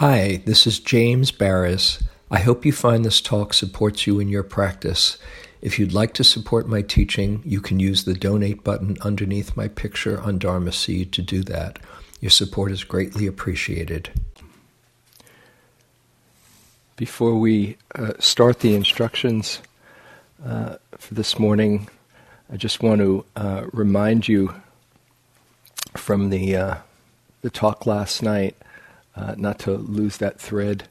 Hi, this is James Baraz. I hope you find this talk supports you in your practice. If you'd like to support my teaching, you can use the donate button underneath my picture on Dharma Seed to do that. Your support is greatly appreciated. Before we uh, start the instructions uh, for this morning, I just want to uh, remind you from the uh, the talk last night uh, not to lose that thread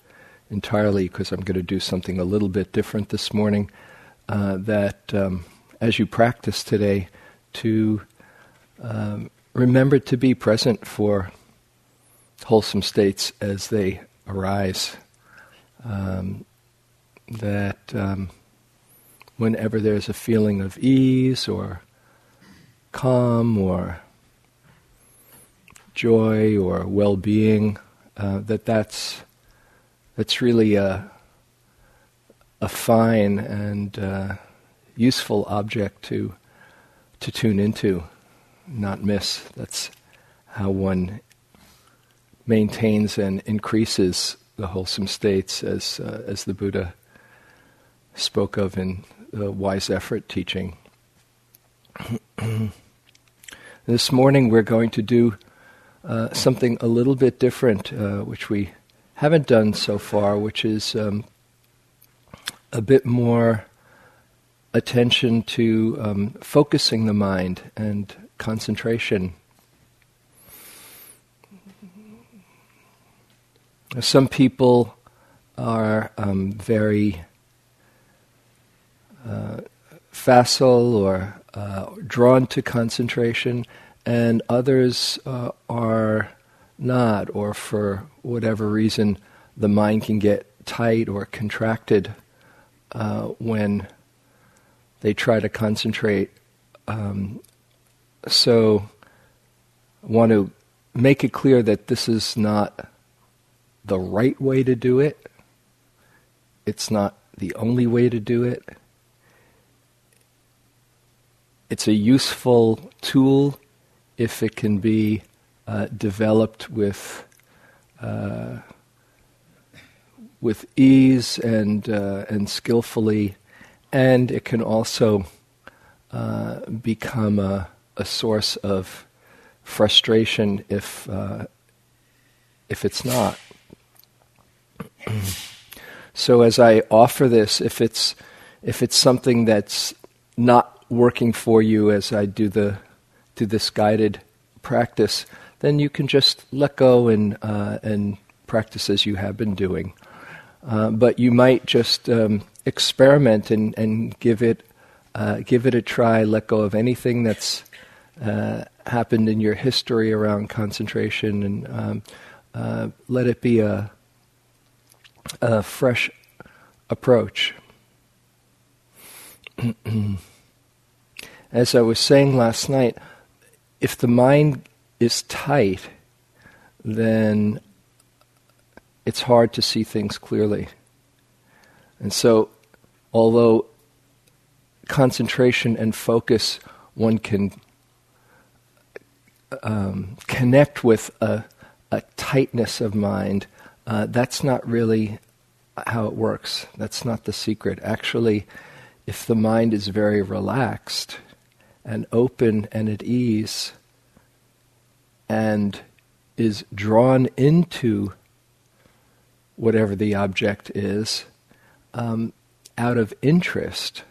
entirely because I'm going to do something a little bit different this morning. Uh, that um, as you practice today, to um, remember to be present for wholesome states as they arise. Um, that um, whenever there's a feeling of ease or calm or joy or well-being, uh, that that's that's really a a fine and uh, useful object to to tune into, not miss. That's how one maintains and increases the wholesome states, as uh, as the Buddha spoke of in the wise effort teaching. this morning we're going to do uh, something a little bit different, uh, which we haven't done so far, which is um, a bit more attention to um, focusing the mind and concentration. Some people are um, very uh, facile or uh, drawn to concentration, and others uh, are not, or for whatever reason, the mind can get tight or contracted uh, when they try to concentrate. Um, so, I want to make it clear that this is not the right way to do it. It's not the only way to do it. It's a useful tool if it can be uh, developed with uh, with ease and uh, and skillfully, and it can also uh, become a, a source of frustration if uh, if it's not. so as I offer this, if it's if it's something that's not working for you as I do the to this guided practice, then you can just let go and uh, and practice as you have been doing. Uh, but you might just um, experiment and, and give it uh, give it a try. Let go of anything that's uh, happened in your history around concentration, and um, uh, let it be a, a fresh approach. As I was saying last night, if the mind is tight, then it's hard to see things clearly. And so, although concentration and focus, one can um, connect with a, a, tightness of mind, uh, that's not really how it works. That's not the secret. Actually, if the mind is very relaxed, and open and at ease and is drawn into whatever the object is um, out of interest,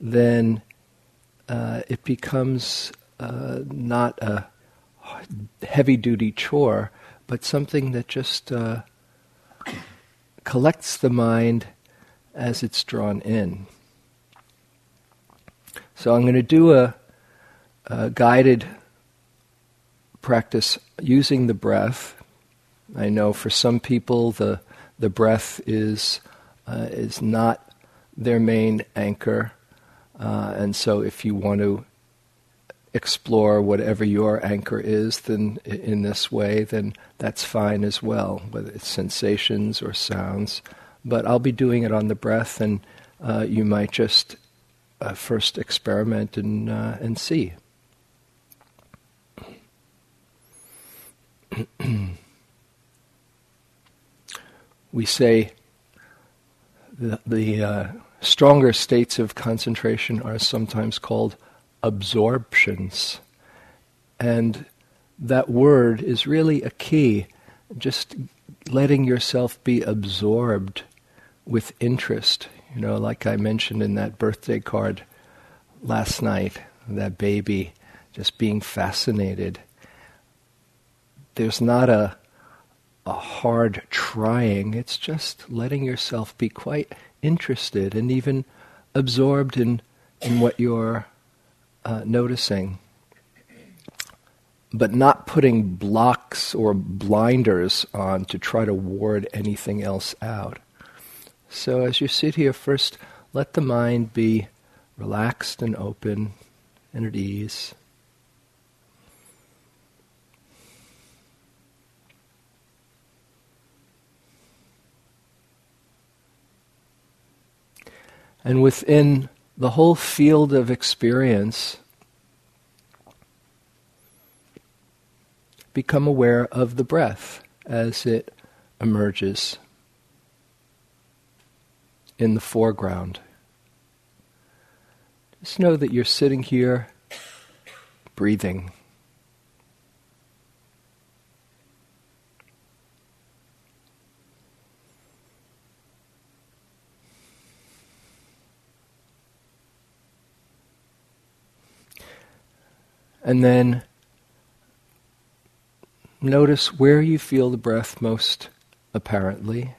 then uh, it becomes uh, not a heavy duty chore, but something that just uh, collects the mind as it's drawn in. So I'm going to do a, a guided practice using the breath. I know for some people the the breath is uh, is not their main anchor, uh, and so if you want to explore whatever your anchor is, then in this way, then that's fine as well, whether it's sensations or sounds. But I'll be doing it on the breath, and uh, you might just uh, first experiment and uh, and see. we say the, the uh, stronger states of concentration are sometimes called absorptions. And that word is really a key, just letting yourself be absorbed with interest. You know, like I mentioned in that birthday card last night, that baby just being fascinated. There's not a a hard trying, it's just letting yourself be quite interested and even absorbed in, in what you're uh, noticing. But not putting blocks or blinders on to try to ward anything else out. So as you sit here, first let the mind be relaxed and open and at ease. And within the whole field of experience, become aware of the breath as it emerges in the foreground. Just know that you're sitting here breathing. And then notice where you feel the breath most apparently.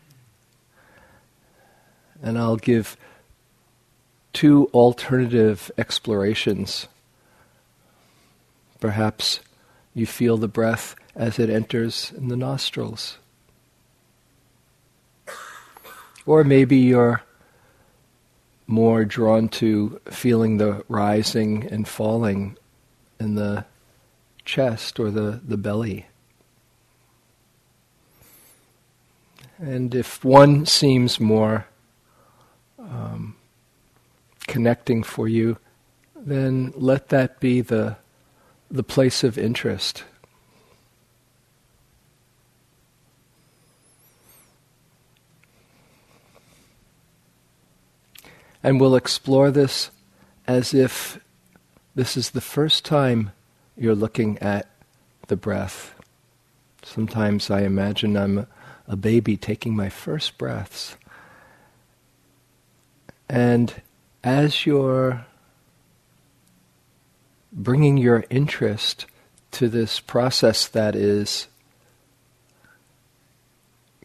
And I'll give two alternative explorations. Perhaps you feel the breath as it enters in the nostrils. Or maybe you're more drawn to feeling the rising and falling in the chest or the, the belly. And if one seems more um, connecting for you, then let that be the, the place of interest. And we'll explore this as if this is the first time you're looking at the breath. Sometimes I imagine I'm a baby taking my first breaths. And as you're bringing your interest to this process that is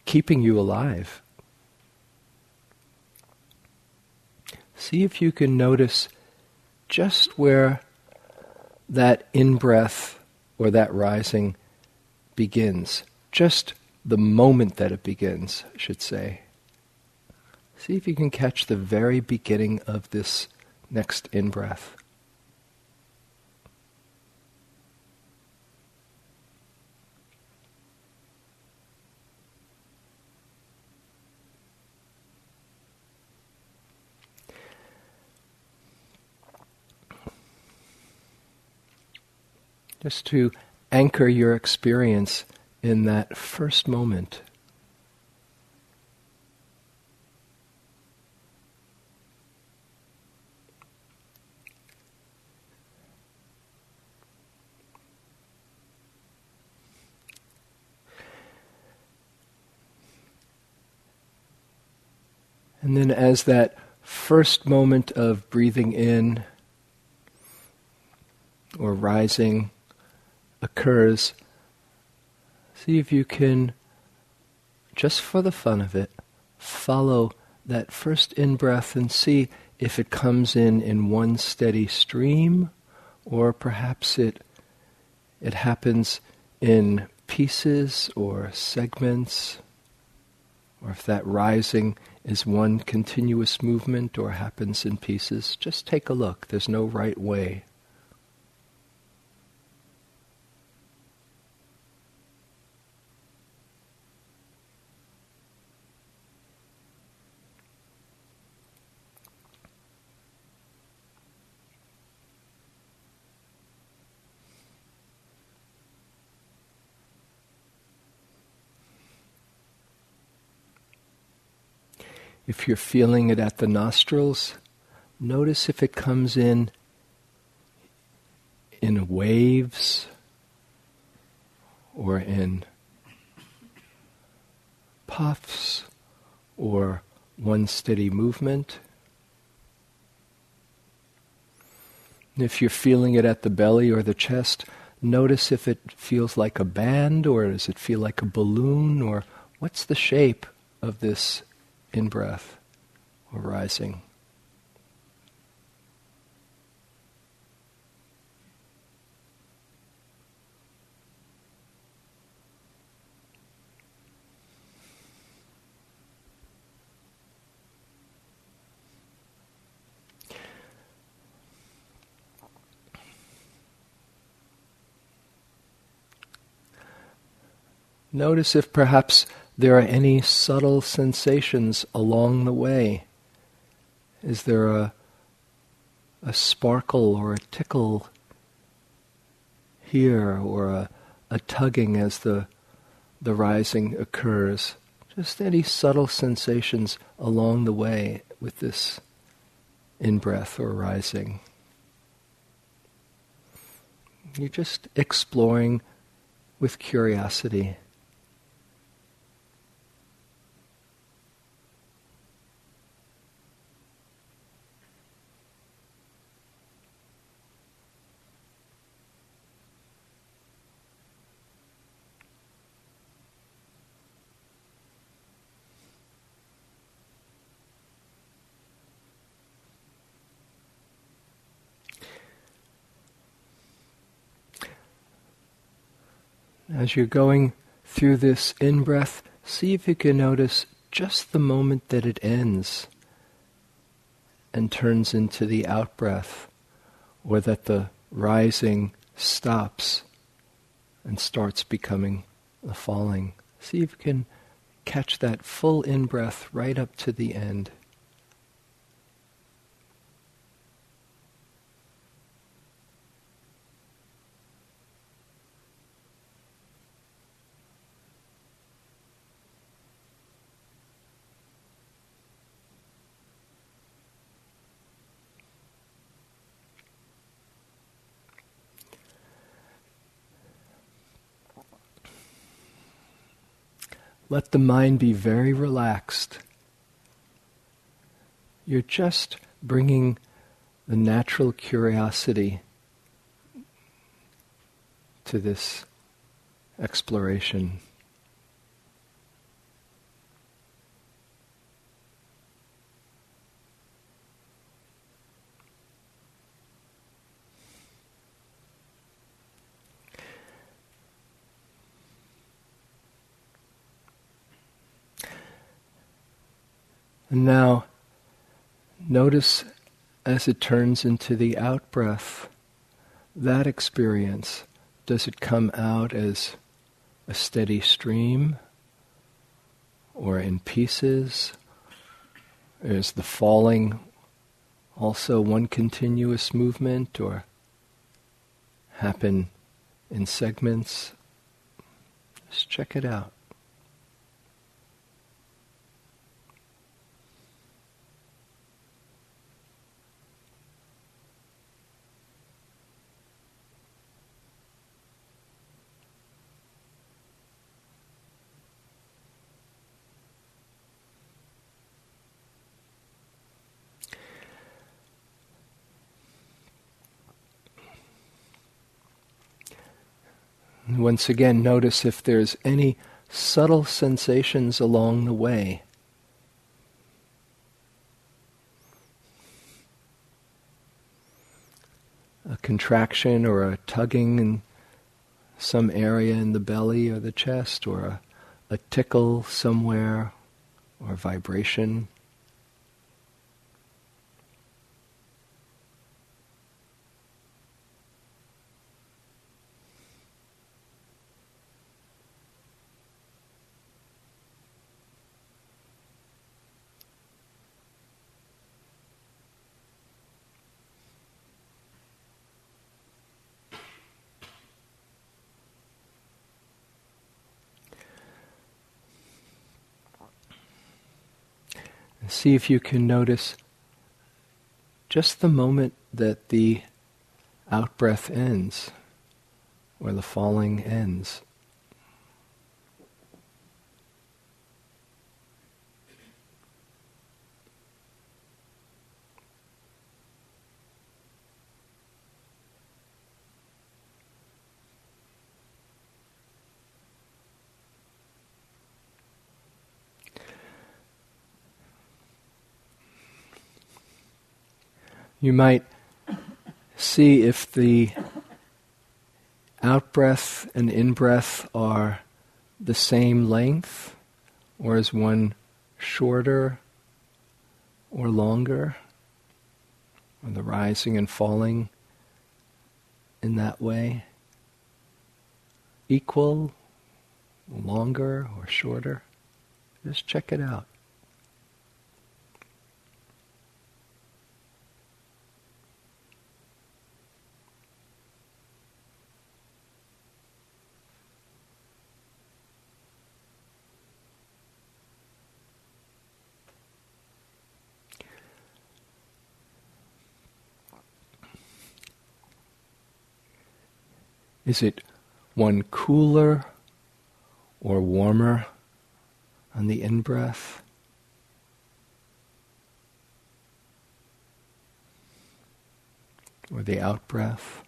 keeping you alive, see if you can notice just where that in breath or that rising begins. Just the moment that it begins, I should say. See if you can catch the very beginning of this next in breath. just to anchor your experience in that first moment. And then, as that first moment of breathing in or rising occurs, see if you can, just for the fun of it, follow that first in breath and see if it comes in in one steady stream or perhaps it it happens in pieces or segments or if that rising is one continuous movement or happens in pieces just take a look. There's no right way If you're feeling it at the nostrils, notice if it comes in in waves or in puffs or one steady movement. If you're feeling it at the belly or the chest, notice if it feels like a band or does it feel like a balloon or what's the shape of this in breath or rising. Notice if perhaps there are any subtle sensations along the way. Is there a, a sparkle or a tickle here or a, a tugging as the, the rising occurs? Just any subtle sensations along the way with this in breath or rising. You're just exploring with curiosity. As you're going through this in breath, see if you can notice just the moment that it ends and turns into the out breath, or that the rising stops and starts becoming the falling. See if you can catch that full in breath right up to the end. Let the mind be very relaxed. You're just bringing the natural curiosity to this exploration. And now, notice as it turns into the out breath, that experience, does it come out as a steady stream or in pieces? Is the falling also one continuous movement or happen in segments? Just check it out. Once again, notice if there's any subtle sensations along the way. A contraction or a tugging in some area in the belly or the chest, or a, a tickle somewhere, or vibration. See if you can notice just the moment that the out breath ends or the falling ends. You might see if the out breath and in breath are the same length, or is one shorter or longer, or the rising and falling in that way, equal, longer, or shorter. Just check it out. Is it one cooler or warmer on the in breath? Or the out breath?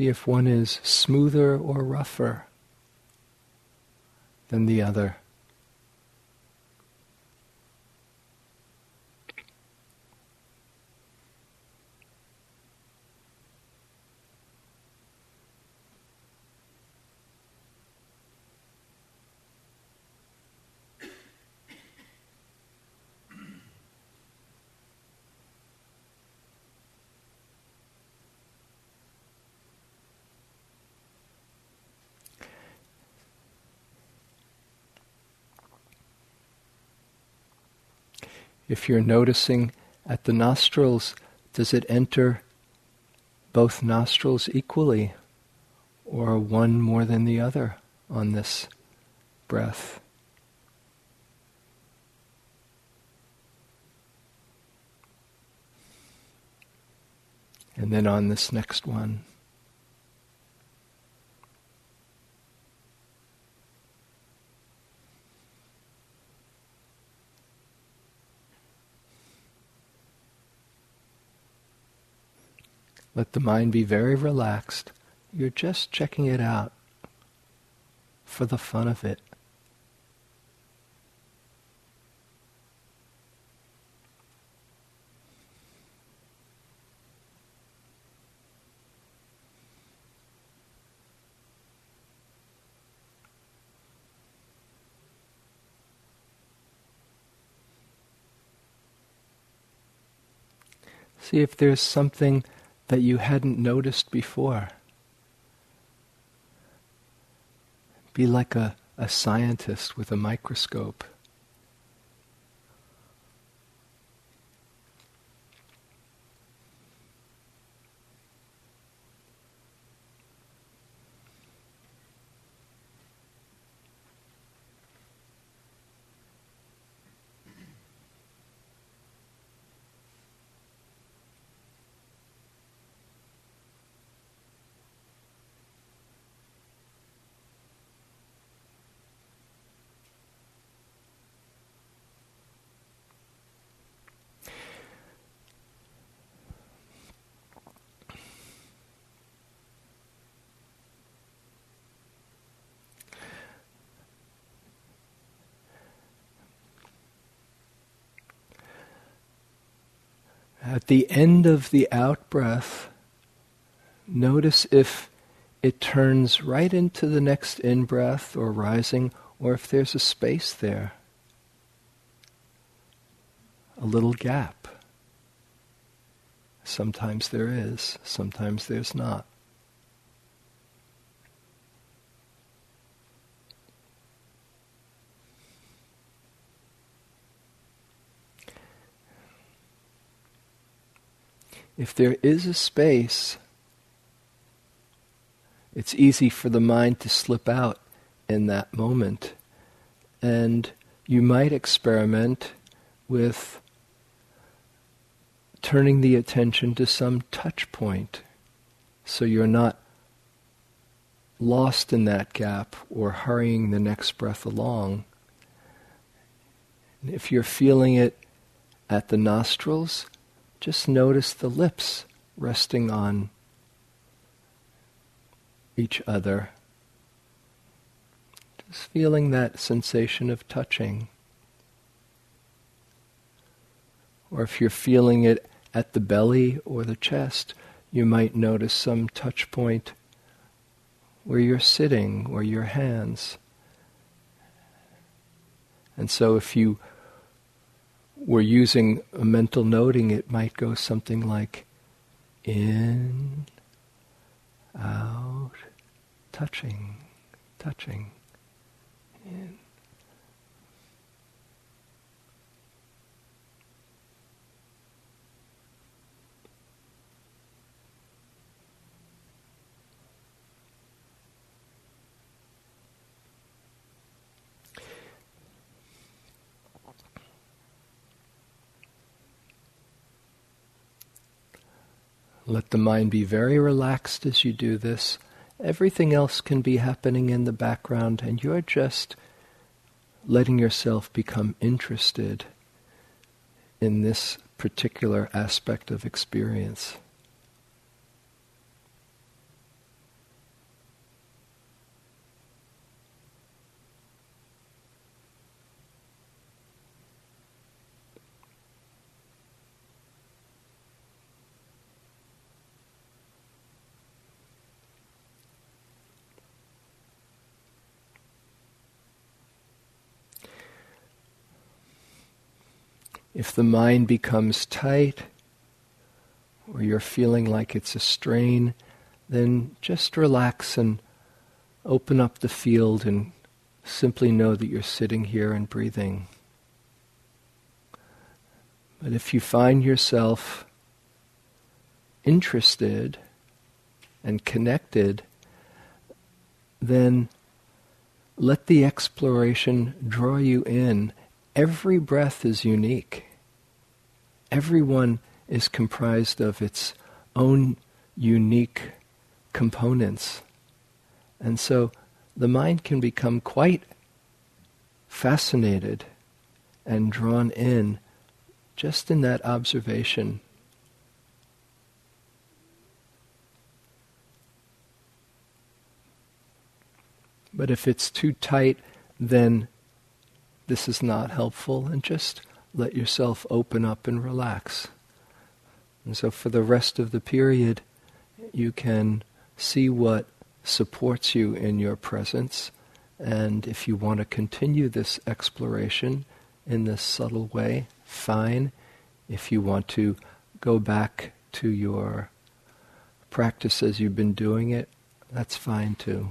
See if one is smoother or rougher than the other. If you're noticing at the nostrils, does it enter both nostrils equally or one more than the other on this breath? And then on this next one. Let the mind be very relaxed. You're just checking it out for the fun of it. See if there's something that you hadn't noticed before. Be like a, a scientist with a microscope. At the end of the out breath, notice if it turns right into the next in breath or rising, or if there's a space there, a little gap. Sometimes there is, sometimes there's not. If there is a space, it's easy for the mind to slip out in that moment. And you might experiment with turning the attention to some touch point so you're not lost in that gap or hurrying the next breath along. If you're feeling it at the nostrils, just notice the lips resting on each other. Just feeling that sensation of touching. Or if you're feeling it at the belly or the chest, you might notice some touch point where you're sitting or your hands. And so if you were using a mental noting, it might go something like in, out, touching, touching, in. Let the mind be very relaxed as you do this. Everything else can be happening in the background, and you're just letting yourself become interested in this particular aspect of experience. If the mind becomes tight, or you're feeling like it's a strain, then just relax and open up the field and simply know that you're sitting here and breathing. But if you find yourself interested and connected, then let the exploration draw you in. Every breath is unique everyone is comprised of its own unique components. And so the mind can become quite fascinated and drawn in just in that observation. But if it's too tight, then this is not helpful, and just let yourself open up and relax. And so for the rest of the period, you can see what supports you in your presence. And if you want to continue this exploration in this subtle way, fine. If you want to go back to your practice as you've been doing it, that's fine too.